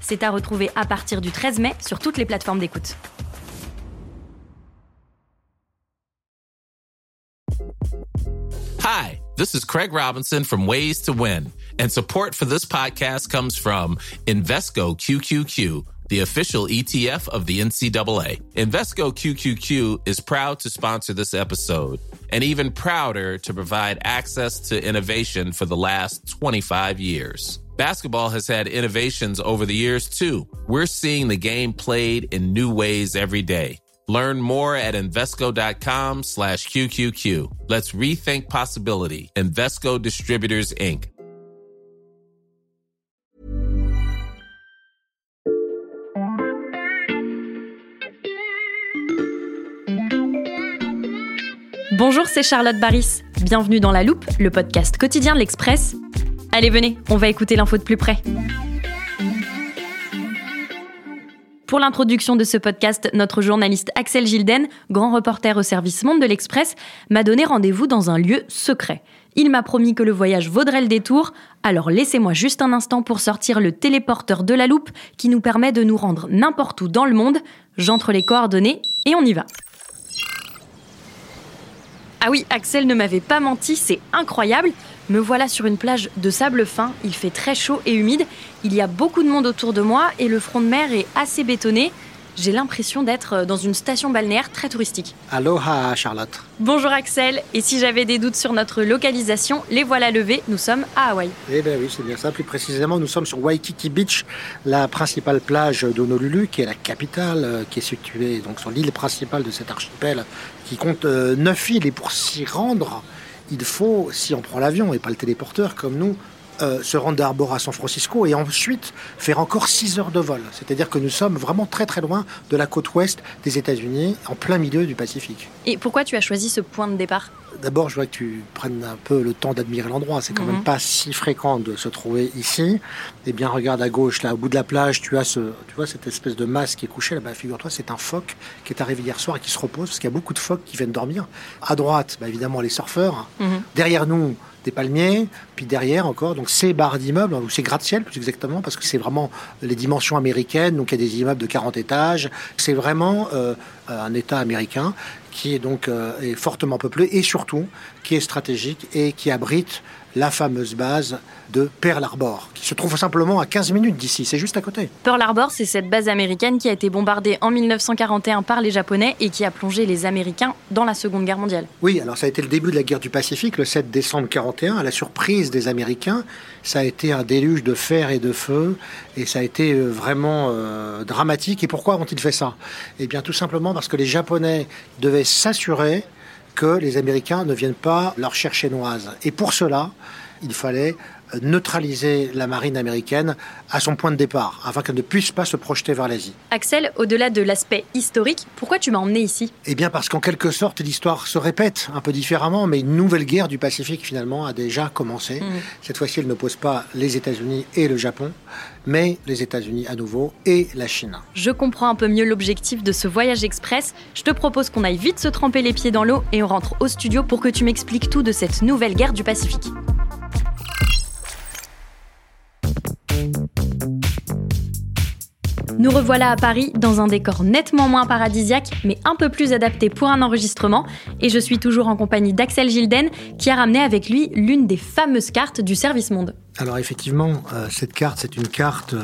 C'est à retrouver à partir du 13 mai sur toutes les plateformes d'écoute. Hi, this is Craig Robinson from Ways to Win, and support for this podcast comes from Invesco QQQ, the official ETF of the NCAA. Invesco QQQ is proud to sponsor this episode and even prouder to provide access to innovation for the last 25 years. Basketball has had innovations over the years too. We're seeing the game played in new ways every day. Learn more at Invesco.com slash QQQ. Let's rethink possibility. Invesco Distributors, Inc. Bonjour, c'est Charlotte Baris. Bienvenue dans La Loupe, le podcast quotidien de l'Express. Allez, venez, on va écouter l'info de plus près. Pour l'introduction de ce podcast, notre journaliste Axel Gilden, grand reporter au service Monde de l'Express, m'a donné rendez-vous dans un lieu secret. Il m'a promis que le voyage vaudrait le détour, alors laissez-moi juste un instant pour sortir le téléporteur de la loupe qui nous permet de nous rendre n'importe où dans le monde. J'entre les coordonnées et on y va. Ah oui, Axel ne m'avait pas menti, c'est incroyable. Me voilà sur une plage de sable fin, il fait très chaud et humide, il y a beaucoup de monde autour de moi et le front de mer est assez bétonné. J'ai l'impression d'être dans une station balnéaire très touristique. Aloha Charlotte. Bonjour Axel, et si j'avais des doutes sur notre localisation, les voilà levés, nous sommes à Hawaï. Eh bien oui, c'est bien ça. Plus précisément, nous sommes sur Waikiki Beach, la principale plage d'Honolulu, qui est la capitale, euh, qui est située donc sur l'île principale de cet archipel, qui compte euh, neuf îles. Et pour s'y rendre, il faut, si on prend l'avion et pas le téléporteur comme nous, euh, se rendre d'Arbor à San Francisco et ensuite faire encore 6 heures de vol. C'est-à-dire que nous sommes vraiment très très loin de la côte ouest des États-Unis, en plein milieu du Pacifique. Et pourquoi tu as choisi ce point de départ? D'abord, je voudrais que tu prennes un peu le temps d'admirer l'endroit. C'est quand Mhm. même pas si fréquent de se trouver ici. Eh bien, regarde à gauche, là, au bout de la plage, tu as ce, tu vois, cette espèce de masse qui est couchée là-bas. Figure-toi, c'est un phoque qui est arrivé hier soir et qui se repose parce qu'il y a beaucoup de phoques qui viennent dormir. À droite, bah, évidemment, les surfeurs. Mhm. Derrière nous, des palmiers, puis derrière encore, donc ces barres d'immeubles, ou ces gratte-ciel plus exactement, parce que c'est vraiment les dimensions américaines, donc il y a des immeubles de 40 étages, c'est vraiment euh, un État américain qui est donc euh, est fortement peuplé et surtout qui est stratégique et qui abrite la fameuse base de Pearl Harbor, qui se trouve simplement à 15 minutes d'ici, c'est juste à côté. Pearl Harbor, c'est cette base américaine qui a été bombardée en 1941 par les Japonais et qui a plongé les Américains dans la Seconde Guerre mondiale. Oui, alors ça a été le début de la guerre du Pacifique, le 7 décembre 41, à la surprise des Américains. Ça a été un déluge de fer et de feu, et ça a été euh, vraiment euh, dramatique. Et pourquoi ont-ils fait ça? Eh bien, tout simplement parce que les Japonais devaient s'assurer que les Américains ne viennent pas leur chercher noise. Et pour cela, il fallait neutraliser la marine américaine à son point de départ, afin qu'elle ne puisse pas se projeter vers l'Asie. Axel, au-delà de l'aspect historique, pourquoi tu m'as emmené ici? Eh bien parce qu'en quelque sorte l'histoire se répète un peu différemment, mais une nouvelle guerre du Pacifique finalement a déjà commencé. Mhm. Cette fois-ci elle n'oppose pas les États-Unis et le Japon, mais les États-Unis à nouveau et la Chine. Je comprends un peu mieux l'objectif de ce voyage express. Je te propose qu'on aille vite se tremper les pieds dans l'eau et on rentre au studio pour que tu m'expliques tout de cette nouvelle guerre du Pacifique. Nous revoilà à Paris dans un décor nettement moins paradisiaque, mais un peu plus adapté pour un enregistrement. Et je suis toujours en compagnie d'Axel Gilden, qui a ramené avec lui l'une des fameuses cartes du Service Monde. Alors effectivement, euh, cette carte, c'est une carte euh,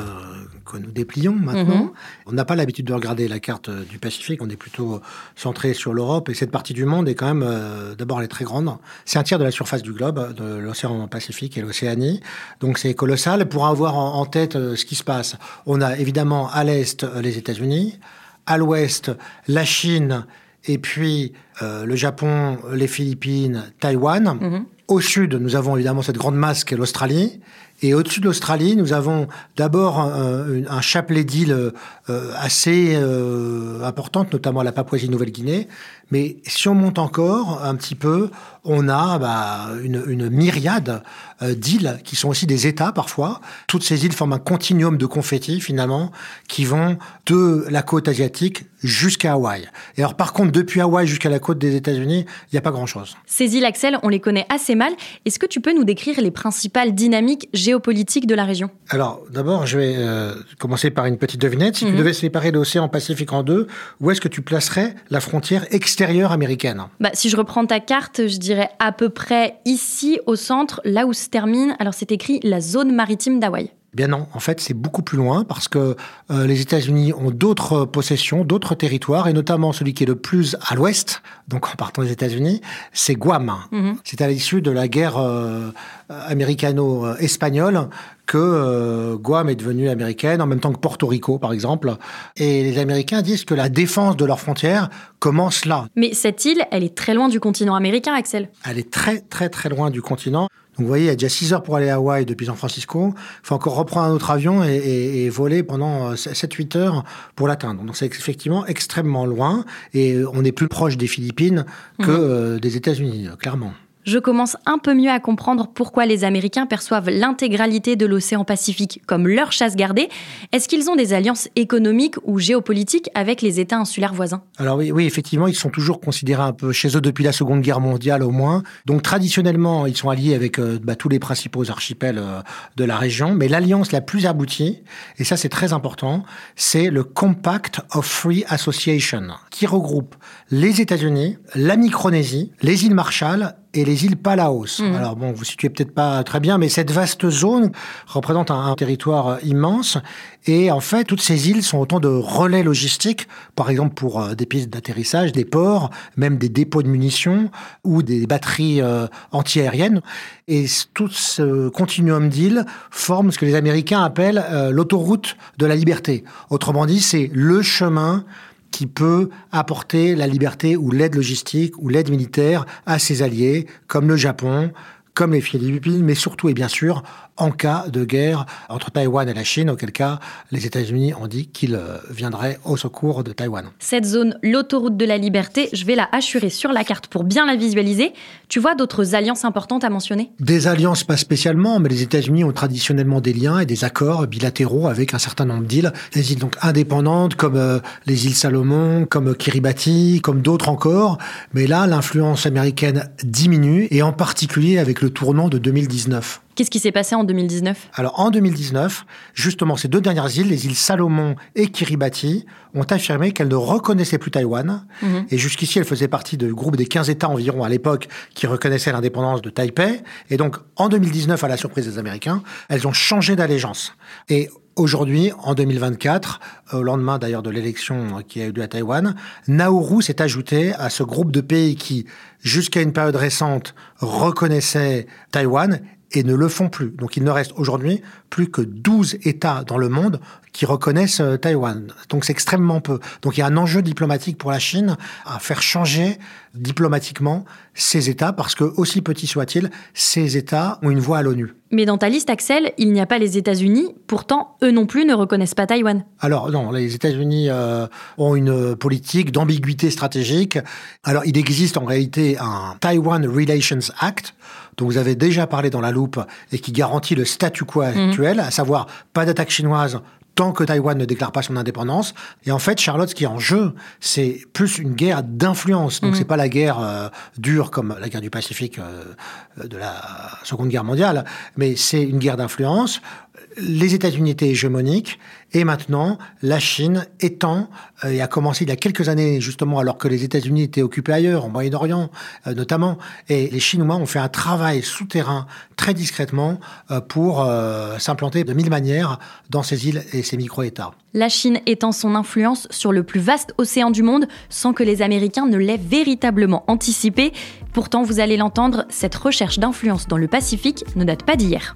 que nous déplions maintenant. Mhm. On n'a pas l'habitude de regarder la carte euh, du Pacifique, on est plutôt centré sur l'Europe. Et cette partie du monde est quand même, euh, d'abord, elle est très grande. C'est un tiers de la surface du globe, de l'océan Pacifique et l'Océanie. Donc c'est colossal. Pour avoir en, en tête euh, ce qui se passe, on a évidemment à l'est euh, les États-Unis, à l'ouest la Chine, et puis euh, le Japon, les Philippines, Taïwan. Mhm. Au sud, nous avons évidemment cette grande masse qu'est l'Australie. Et au-dessus de l'Australie, nous avons d'abord un, un, chapelet d'îles euh, assez euh, importantes, notamment la Papouasie-Nouvelle-Guinée. Mais si on monte encore un petit peu, on a bah, une, une, myriade euh, d'îles qui sont aussi des États parfois. Toutes ces îles forment un continuum de confettis finalement qui vont de la côte asiatique jusqu'à Hawaï. Et alors par contre, depuis Hawaï jusqu'à la côte des États-Unis, il n'y a pas grand-chose. Ces îles, Axel, on les connaît assez mal. Est-ce que tu peux nous décrire les principales dynamiques géopolitiques de la région Alors d'abord, je vais euh, commencer par une petite devinette. Si tu mhm. devais séparer l'océan Pacifique en deux, où est-ce que tu placerais la frontière extérieure américaine? Bah, Si je reprends ta carte, je dirais à peu près ici au centre, là où se termine, alors c'est écrit la zone maritime d'Hawaï. Bien non, en fait c'est beaucoup plus loin parce que euh, les États-Unis ont d'autres possessions, d'autres territoires, et notamment celui qui est le plus à l'ouest, donc en partant des États-Unis, c'est Guam. Mhm. C'est à l'issue de la guerre euh, américano-espagnole que euh, Guam est devenue américaine, en même temps que Porto Rico par exemple. Et les Américains disent que la défense de leurs frontières commence là. Mais cette île, elle est très loin du continent américain, Axel. Elle est très très très loin du continent. Donc vous voyez, il y a déjà 6 heures pour aller à Hawaï depuis San Francisco. Il faut encore reprendre un autre avion et, voler pendant 7-8 euh, heures pour l'atteindre. Donc c'est effectivement extrêmement loin et on est plus proche des Philippines que mhm. euh, des États-Unis, clairement je commence un peu mieux à comprendre pourquoi les Américains perçoivent l'intégralité de l'océan Pacifique comme leur chasse gardée. Est-ce qu'ils ont des alliances économiques ou géopolitiques avec les États insulaires voisins? Alors oui, oui, effectivement, ils sont toujours considérés un peu chez eux depuis la Seconde Guerre mondiale au moins. Donc traditionnellement, ils sont alliés avec euh, bah, tous les principaux archipels euh, de la région. Mais l'alliance la plus aboutie, et ça c'est très important, c'est le Compact of Free Association, qui regroupe les États-Unis, la Micronésie, les îles Marshall et les îles Palaos. Mmh. Alors bon, vous situez peut-être pas très bien, mais cette vaste zone représente un, territoire euh, immense. Et en fait, toutes ces îles sont autant de relais logistiques, par exemple pour euh, des pistes d'atterrissage, des ports, même des dépôts de munitions ou des batteries euh, antiaériennes. Et tout ce continuum d'îles forme ce que les Américains appellent l'autoroute de la liberté. Autrement dit, c'est le chemin qui peut apporter la liberté ou l'aide logistique ou l'aide militaire à ses alliés, comme le Japon, comme les Philippines, mais surtout et bien sûr en cas de guerre entre Taïwan et la Chine, auquel cas les États-Unis ont dit qu'ils euh, viendraient au secours de Taïwan. Cette zone, l'autoroute de la liberté, je vais la assurer sur la carte pour bien la visualiser. Tu vois d'autres alliances importantes à mentionner? Des alliances pas spécialement, mais les États-Unis ont traditionnellement des liens et des accords bilatéraux avec un certain nombre d'îles. Des îles donc indépendantes comme euh, les îles Salomon, comme Kiribati, comme d'autres encore. Mais là, l'influence américaine diminue et en particulier avec le tournant de 2019. Qu'est-ce qui s'est passé en 2019 Alors en 2019, justement, ces deux dernières îles, les îles Salomon et Kiribati, ont affirmé qu'elles ne reconnaissaient plus Taïwan. Mhm. Et jusqu'ici, elles faisaient partie du groupe des 15 États environ à l'époque qui reconnaissaient l'indépendance de Taipei. Et donc en 2019, à la surprise des Américains, elles ont changé d'allégeance. Et Aujourd'hui, en 2024, au lendemain d'ailleurs de l'élection qui a eu lieu à Taïwan, Nauru s'est ajouté à ce groupe de pays qui, jusqu'à une période récente, reconnaissaient Taïwan et ne le font plus. Donc il ne reste aujourd'hui plus que 12 États dans le monde qui reconnaissent euh, Taïwan. Donc c'est extrêmement peu. Donc il y a un enjeu diplomatique pour la Chine à faire changer diplomatiquement ces États parce que, aussi petits soient-ils, ces États ont une voix à l'ONU. Mais dans ta liste, Axel, il n'y a pas les États-Unis. Pourtant, eux non plus ne reconnaissent pas Taïwan. Alors non, les États-Unis euh, ont une politique d'ambiguïté stratégique. Alors il existe en réalité un Taiwan Relations Act dont vous avez déjà parlé dans la loupe et qui garantit le statu quo mhm. actuel, à savoir pas d'attaque chinoise tant que Taïwan ne déclare pas son indépendance. Et en fait, Charlotte, ce qui est en jeu, c'est plus une guerre d'influence. Donc, mhm. c'est pas la guerre euh, dure comme la guerre du Pacifique euh, de la Seconde Guerre mondiale, mais c'est une guerre d'influence les États-Unis étaient hégémoniques et maintenant la Chine étend euh, et a commencé il y a quelques années justement alors que les États-Unis étaient occupés ailleurs, au Moyen-Orient euh, notamment, et les Chinois ont fait un travail souterrain très discrètement euh, pour s'implanter de mille manières dans ces îles et ces micro-États. La Chine étend son influence sur le plus vaste océan du monde sans que les Américains ne l'aient véritablement anticipé. Pourtant, vous allez l'entendre, cette recherche d'influence dans le Pacifique ne date pas d'hier.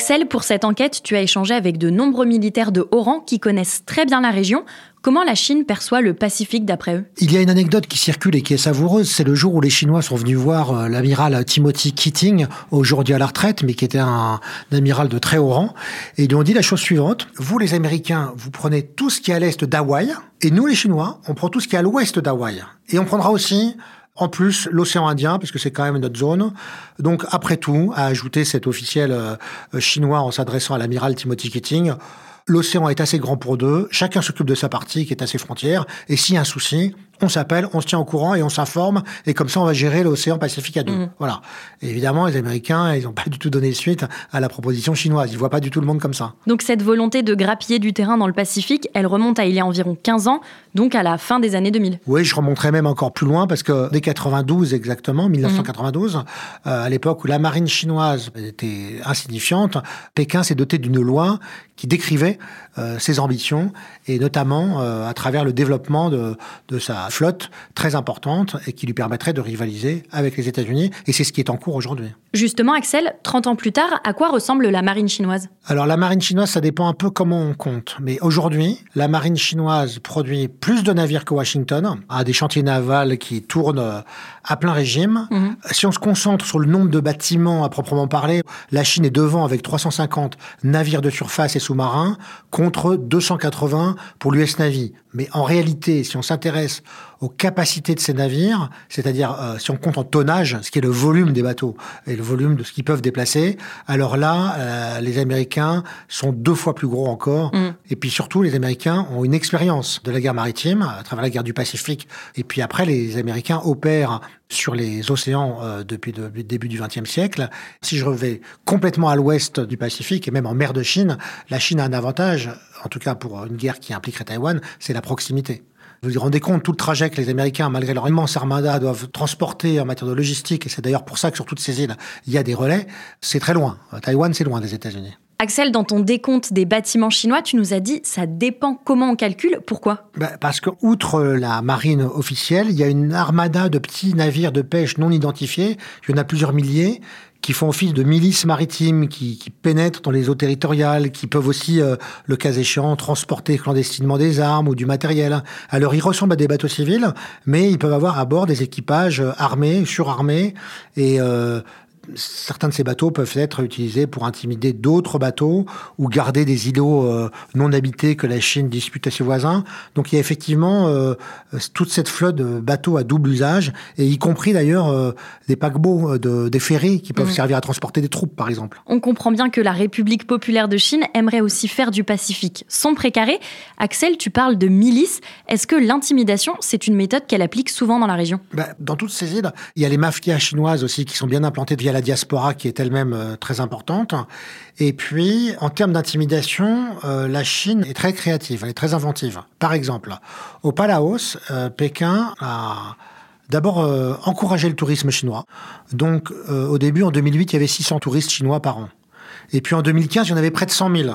Axel, pour cette enquête, tu as échangé avec de nombreux militaires de haut rang qui connaissent très bien la région. Comment la Chine perçoit le Pacifique d'après eux? Il y a une anecdote qui circule et qui est savoureuse. C'est le jour où les Chinois sont venus voir euh, l'amiral Timothy Keating, aujourd'hui à la retraite, mais qui était un, amiral de très haut rang. Et ils lui ont dit la chose suivante. Vous, les Américains, vous prenez tout ce qui est à l'est d'Hawaï. Et nous, les Chinois, on prend tout ce qui est à l'ouest d'Hawaï. Et on prendra aussi en plus, l'océan Indien, parce que c'est quand même notre zone. Donc, après tout, a ajouté cet officiel euh, chinois en s'adressant à l'amiral Timothy Keating, l'océan est assez grand pour deux, chacun s'occupe de sa partie qui est à ses frontières, et s'il y a un souci, on s'appelle, on se tient au courant et on s'informe, et comme ça on va gérer l'océan Pacifique à deux. Mhm. Voilà. évidemment, les Américains, ils n'ont pas du tout donné suite à la proposition chinoise. Ils voient pas du tout le monde comme ça. Donc cette volonté de grappiller du terrain dans le Pacifique, elle remonte à il y a environ 15 ans, donc à la fin des années 2000. Oui, je remonterai même encore plus loin parce que dès 92 exactement, 1992, mhm. euh, à l'époque où la marine chinoise était insignifiante, Pékin s'est doté d'une loi qui décrivait ses ambitions et notamment euh, à travers le développement de, de sa flotte très importante et qui lui permettrait de rivaliser avec les États-Unis. Et c'est ce qui est en cours aujourd'hui. Justement, Axel, 30 ans plus tard, à quoi ressemble la marine chinoise? Alors la marine chinoise, ça dépend un peu comment on compte. Mais aujourd'hui, la marine chinoise produit plus de navires que Washington, a des chantiers navals qui tournent à plein régime. Mhm. Si on se concentre sur le nombre de bâtiments à proprement parler, la Chine est devant avec 350 navires de surface et sous-marins contre 280 pour l'US Navy. Mais en réalité, si on s'intéresse aux capacités de ces navires, c'est-à-dire euh, si on compte en tonnage, ce qui est le volume des bateaux et le volume de ce qu'ils peuvent déplacer, alors là, euh, les Américains sont deux fois plus gros encore. Mm. Et puis surtout, les Américains ont une expérience de la guerre maritime à travers la guerre du Pacifique. Et puis après, les Américains opèrent sur les océans euh, depuis le début du XXe siècle. Si je vais complètement à l'ouest du Pacifique et même en mer de Chine, la Chine a un avantage, en tout cas pour une guerre qui impliquerait Taïwan, c'est la proximité. Vous vous rendez compte tout le trajet que les Américains, malgré leur immense armada, doivent transporter en matière de logistique, et c'est d'ailleurs pour ça que sur toutes ces îles, il y a des relais, c'est très loin. Taïwan, c'est loin des États-Unis. Axel, dans ton décompte des bâtiments chinois, tu nous as dit ça dépend comment on calcule. Pourquoi? Ben, Parce que outre la marine officielle, il y a une armada de petits navires de pêche non identifiés. Il y en a plusieurs milliers qui font office de milices maritimes, qui, pénètrent dans les eaux territoriales, qui peuvent aussi, euh, le cas échéant, transporter clandestinement des armes ou du matériel. Alors ils ressemblent à des bateaux civils, mais ils peuvent avoir à bord des équipages armés, surarmés, et euh, certains de ces bateaux peuvent être utilisés pour intimider d'autres bateaux ou garder des îlots euh, non habités que la Chine dispute à ses voisins. Donc il y a effectivement euh, toute cette flotte de bateaux à double usage, et y compris d'ailleurs euh, des paquebots, de, des ferries qui peuvent mmh. servir à transporter des troupes, par exemple. On comprend bien que la République populaire de Chine aimerait aussi faire du Pacifique son précaré. Axel, tu parles de milices. Est-ce que l'intimidation, c'est une méthode qu'elle applique souvent dans la région? Ben, Dans toutes ces îles, il y a les mafias chinoises aussi qui sont bien implantées via la diaspora qui est elle-même euh, très importante. Et puis, en termes d'intimidation, euh, la Chine est très créative, elle est très inventive. Par exemple, au Palaos, euh, Pékin a d'abord encouragé le tourisme chinois. Donc, au début, en 2008, il y avait 600 touristes chinois par an. Et puis en 2015, il y en avait près de 100 000.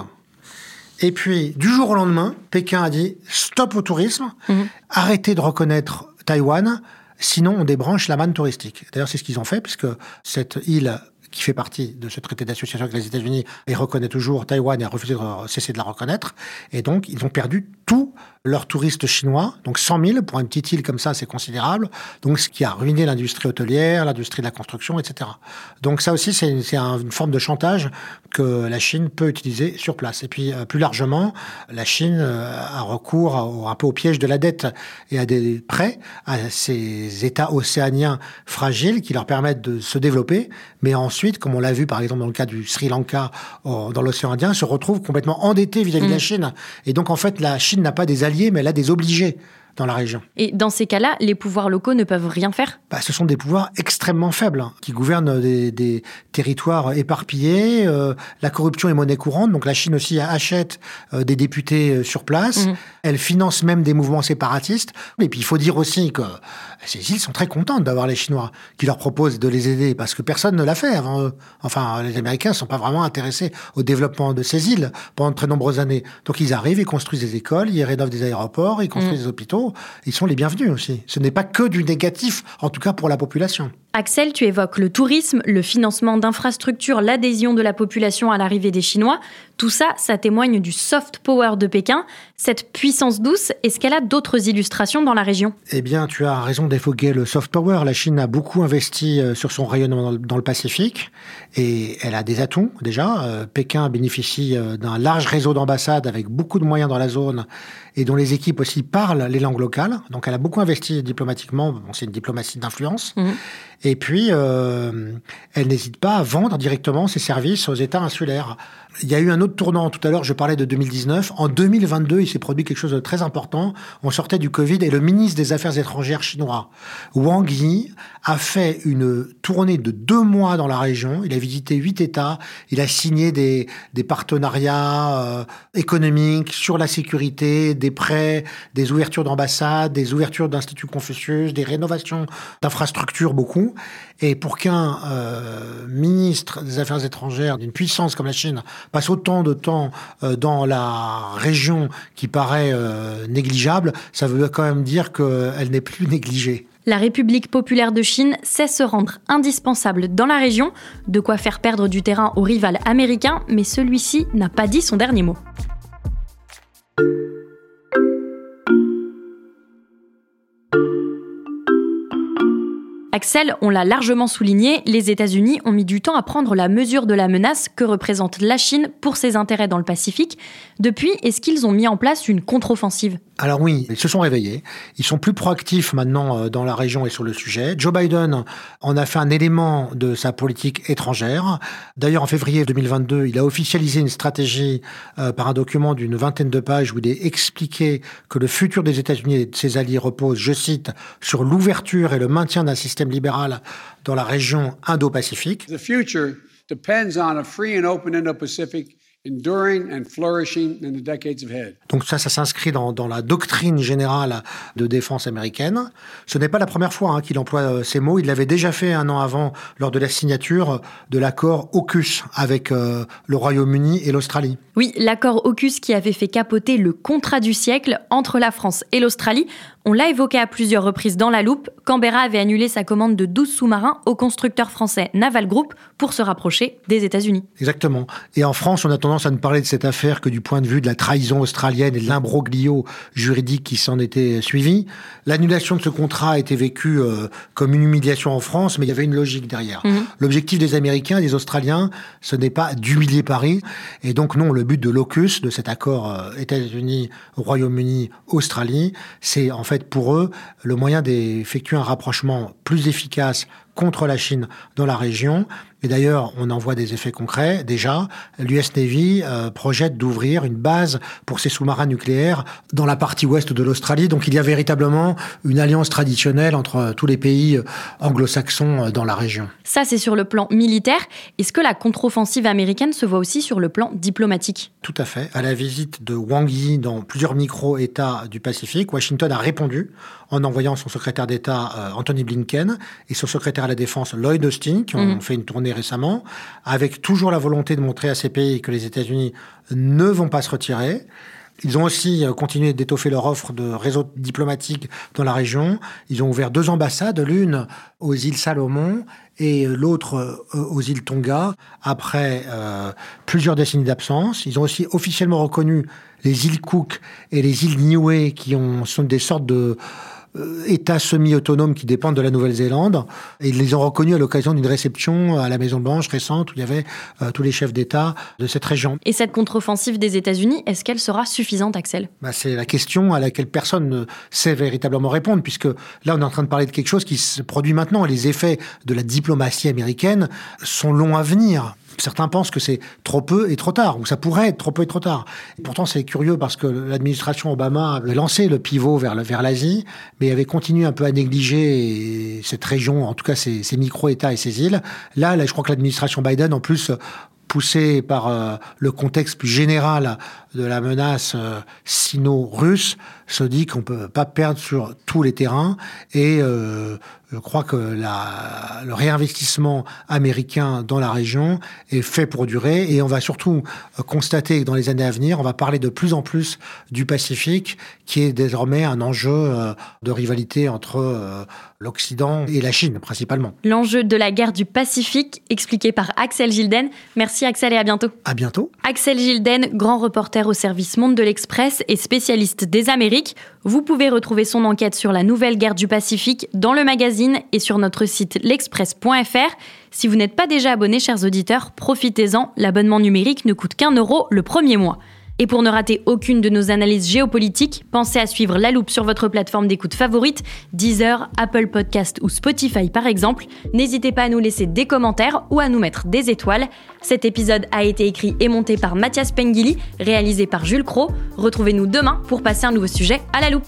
Et puis, du jour au lendemain, Pékin a dit stop au tourisme, mhm. arrêtez de reconnaître Taïwan, Sinon, on débranche la manne touristique. D'ailleurs, c'est ce qu'ils ont fait, puisque cette île qui fait partie de ce traité d'association avec les États-Unis et reconnaît toujours Taïwan et a refusé de cesser de la reconnaître. Et donc, ils ont perdu tout leurs touristes chinois, donc 100 000 pour une petite île comme ça, c'est considérable. Donc, ce qui a ruiné l'industrie hôtelière, l'industrie de la construction, etc. Donc, ça aussi, c'est une, forme de chantage que la Chine peut utiliser sur place. Et puis, euh, plus largement, la Chine euh, a recours un peu au piège de la dette et à des prêts à ces États océaniens fragiles qui leur permettent de se développer, mais ensuite, comme on l'a vu par exemple dans le cas du Sri Lanka dans l'océan Indien, se retrouvent complètement endettés vis-à-vis de la mmh. Chine. Et donc, en fait, la Chine n'a pas des alliés mais elle a des obligés. Dans la région. Et dans ces cas-là, les pouvoirs locaux ne peuvent rien faire? Bah, Ce sont des pouvoirs extrêmement faibles hein, qui gouvernent des, territoires éparpillés. Euh, la corruption est monnaie courante, donc la Chine aussi achète euh, des députés euh, sur place. Mmh. Elle finance même des mouvements séparatistes. Et puis il faut dire aussi que ces îles sont très contentes d'avoir les Chinois qui leur proposent de les aider parce que personne ne l'a fait avant eux. Enfin, les Américains ne sont pas vraiment intéressés au développement de ces îles pendant de très nombreuses années. Donc ils arrivent, ils construisent des écoles, ils rénovent des aéroports, ils construisent mmh. des hôpitaux. Ils sont les bienvenus aussi. Ce n'est pas que du négatif, en tout cas pour la population. Axel, tu évoques le tourisme, le financement d'infrastructures, l'adhésion de la population à l'arrivée des Chinois. Tout ça, ça témoigne du soft power de Pékin. Cette puissance douce, est-ce qu'elle a d'autres illustrations dans la région? Eh bien, tu as raison d'évoquer le soft power. La Chine a beaucoup investi euh, sur son rayonnement dans le Pacifique et elle a des atouts déjà. Euh, Pékin bénéficie euh, d'un large réseau d'ambassades avec beaucoup de moyens dans la zone et dont les équipes aussi parlent les langues locales. Donc elle a beaucoup investi diplomatiquement. Bon, c'est une diplomatie d'influence. Mmh. Et puis, euh, elle n'hésite pas à vendre directement ses services aux États insulaires. Il y a eu un autre tournant tout à l'heure, je parlais de 2019. En 2022, il s'est produit quelque chose de très important. On sortait du Covid et le ministre des Affaires étrangères chinois, Wang Yi, a fait une tournée de deux mois dans la région. Il a visité huit États. Il a signé des, des partenariats euh, économiques sur la sécurité, des prêts, des ouvertures d'ambassades, des ouvertures d'instituts Confucius, des rénovations d'infrastructures, beaucoup. Et pour qu'un euh, ministre des Affaires étrangères d'une puissance comme la Chine passe autant de temps euh, dans la région qui paraît euh, négligeable, ça veut quand même dire qu'elle n'est plus négligée. La République populaire de Chine sait se rendre indispensable dans la région, de quoi faire perdre du terrain au rival américain, mais celui-ci n'a pas dit son dernier mot. Axel, on l'a largement souligné, les États-Unis ont mis du temps à prendre la mesure de la menace que représente la Chine pour ses intérêts dans le Pacifique. Depuis, est-ce qu'ils ont mis en place une contre-offensive? Alors oui, ils se sont réveillés. Ils sont plus proactifs maintenant euh, dans la région et sur le sujet. Joe Biden en a fait un élément de sa politique étrangère. D'ailleurs, en février 2022, il a officialisé une stratégie euh, par un document d'une vingtaine de pages où il est expliqué que le futur des États-Unis et de ses alliés repose, je cite, sur l'ouverture et le maintien d'un système libéral dans la région Indo-Pacifique. The future depends on a free and open Indo-Pacific donc ça, ça s'inscrit dans, la doctrine générale de défense américaine. Ce n'est pas la première fois hein, qu'il emploie euh, ces mots. Il l'avait déjà fait un an avant lors de la signature de l'accord AUKUS avec euh, le Royaume-Uni et l'Australie. Oui, l'accord AUKUS qui avait fait capoter le contrat du siècle entre la France et l'Australie on l'a évoqué à plusieurs reprises dans la loupe, Canberra avait annulé sa commande de 12 sous-marins au constructeur français Naval Group pour se rapprocher des États-Unis. Exactement. Et en France, on a tendance à ne parler de cette affaire que du point de vue de la trahison australienne et de l'imbroglio juridique qui s'en était suivi. L'annulation de ce contrat a été vécue euh, comme une humiliation en France, mais il y avait une logique derrière. Mhm. L'objectif des Américains et des Australiens, ce n'est pas d'humilier Paris. Et donc non, le but de l'OCUS, de cet accord euh, États-Unis, Royaume-Uni, Australie, c'est en fait pour eux le moyen d'effectuer un rapprochement plus efficace contre la Chine dans la région. Et d'ailleurs, on en voit des effets concrets. Déjà, l'US Navy euh, projette d'ouvrir une base pour ses sous-marins nucléaires dans la partie ouest de l'Australie. Donc il y a véritablement une alliance traditionnelle entre tous les pays euh, anglo-saxons euh, dans la région. Ça, c'est sur le plan militaire. Est-ce que la contre-offensive américaine se voit aussi sur le plan diplomatique? Tout à fait. À la visite de Wang Yi dans plusieurs micro-États du Pacifique, Washington a répondu en envoyant son secrétaire d'État Anthony Blinken et son secrétaire à la Défense Lloyd Austin, qui ont mhm. fait une tournée récemment, avec toujours la volonté de montrer à ces pays que les États-Unis ne vont pas se retirer. Ils ont aussi euh, continué d'étoffer leur offre de réseau diplomatique dans la région. Ils ont ouvert deux ambassades, l'une aux îles Salomon et l'autre euh, aux îles Tonga, après euh, plusieurs décennies d'absence. Ils ont aussi officiellement reconnu les îles Cook et les îles Niue, qui ont, sont des sortes de États semi-autonomes qui dépendent de la Nouvelle-Zélande. Et ils les ont reconnus à l'occasion d'une réception à la Maison-Blanche récente où il y avait euh, tous les chefs d'État de cette région. Et cette contre-offensive des États-Unis, est-ce qu'elle sera suffisante, Axel? Bah, C'est la question à laquelle personne ne sait véritablement répondre, puisque là, on est en train de parler de quelque chose qui se produit maintenant. Et les effets de la diplomatie américaine sont longs à venir. Certains pensent que c'est trop peu et trop tard, ou ça pourrait être trop peu et trop tard. pourtant, c'est curieux parce que l'administration Obama avait lancé le pivot vers, vers l'Asie, mais avait continué un peu à négliger cette région, en tout cas ces, micro-États et ces îles. Là, je crois que l'administration Biden, en plus, poussée par euh, le contexte plus général de la menace euh, sino-russe, se dit qu'on peut pas perdre sur tous les terrains et euh, je crois que la, le réinvestissement américain dans la région est fait pour durer et on va surtout euh, constater que dans les années à venir, on va parler de plus en plus du Pacifique qui est désormais un enjeu euh, de rivalité entre euh, l'Occident et la Chine principalement. L'enjeu de la guerre du Pacifique expliqué par Axel Gilden. Merci Axel et à bientôt. À bientôt. Axel Gilden, grand reporter au service Monde de l'Express et spécialiste des Amériques. Vous pouvez retrouver son enquête sur la nouvelle guerre du Pacifique dans le magazine et sur notre site l'express.fr. Si vous n'êtes pas déjà abonné, chers auditeurs, profitez-en, l'abonnement numérique ne coûte qu'un euro le premier mois. Et pour ne rater aucune de nos analyses géopolitiques, pensez à suivre La Loupe sur votre plateforme d'écoute favorite, Deezer, Apple Podcast ou Spotify par exemple. N'hésitez pas à nous laisser des commentaires ou à nous mettre des étoiles. Cet épisode a été écrit et monté par Mathias Pengili, réalisé par Jules Cro. Retrouvez-nous demain pour passer un nouveau sujet à la loupe.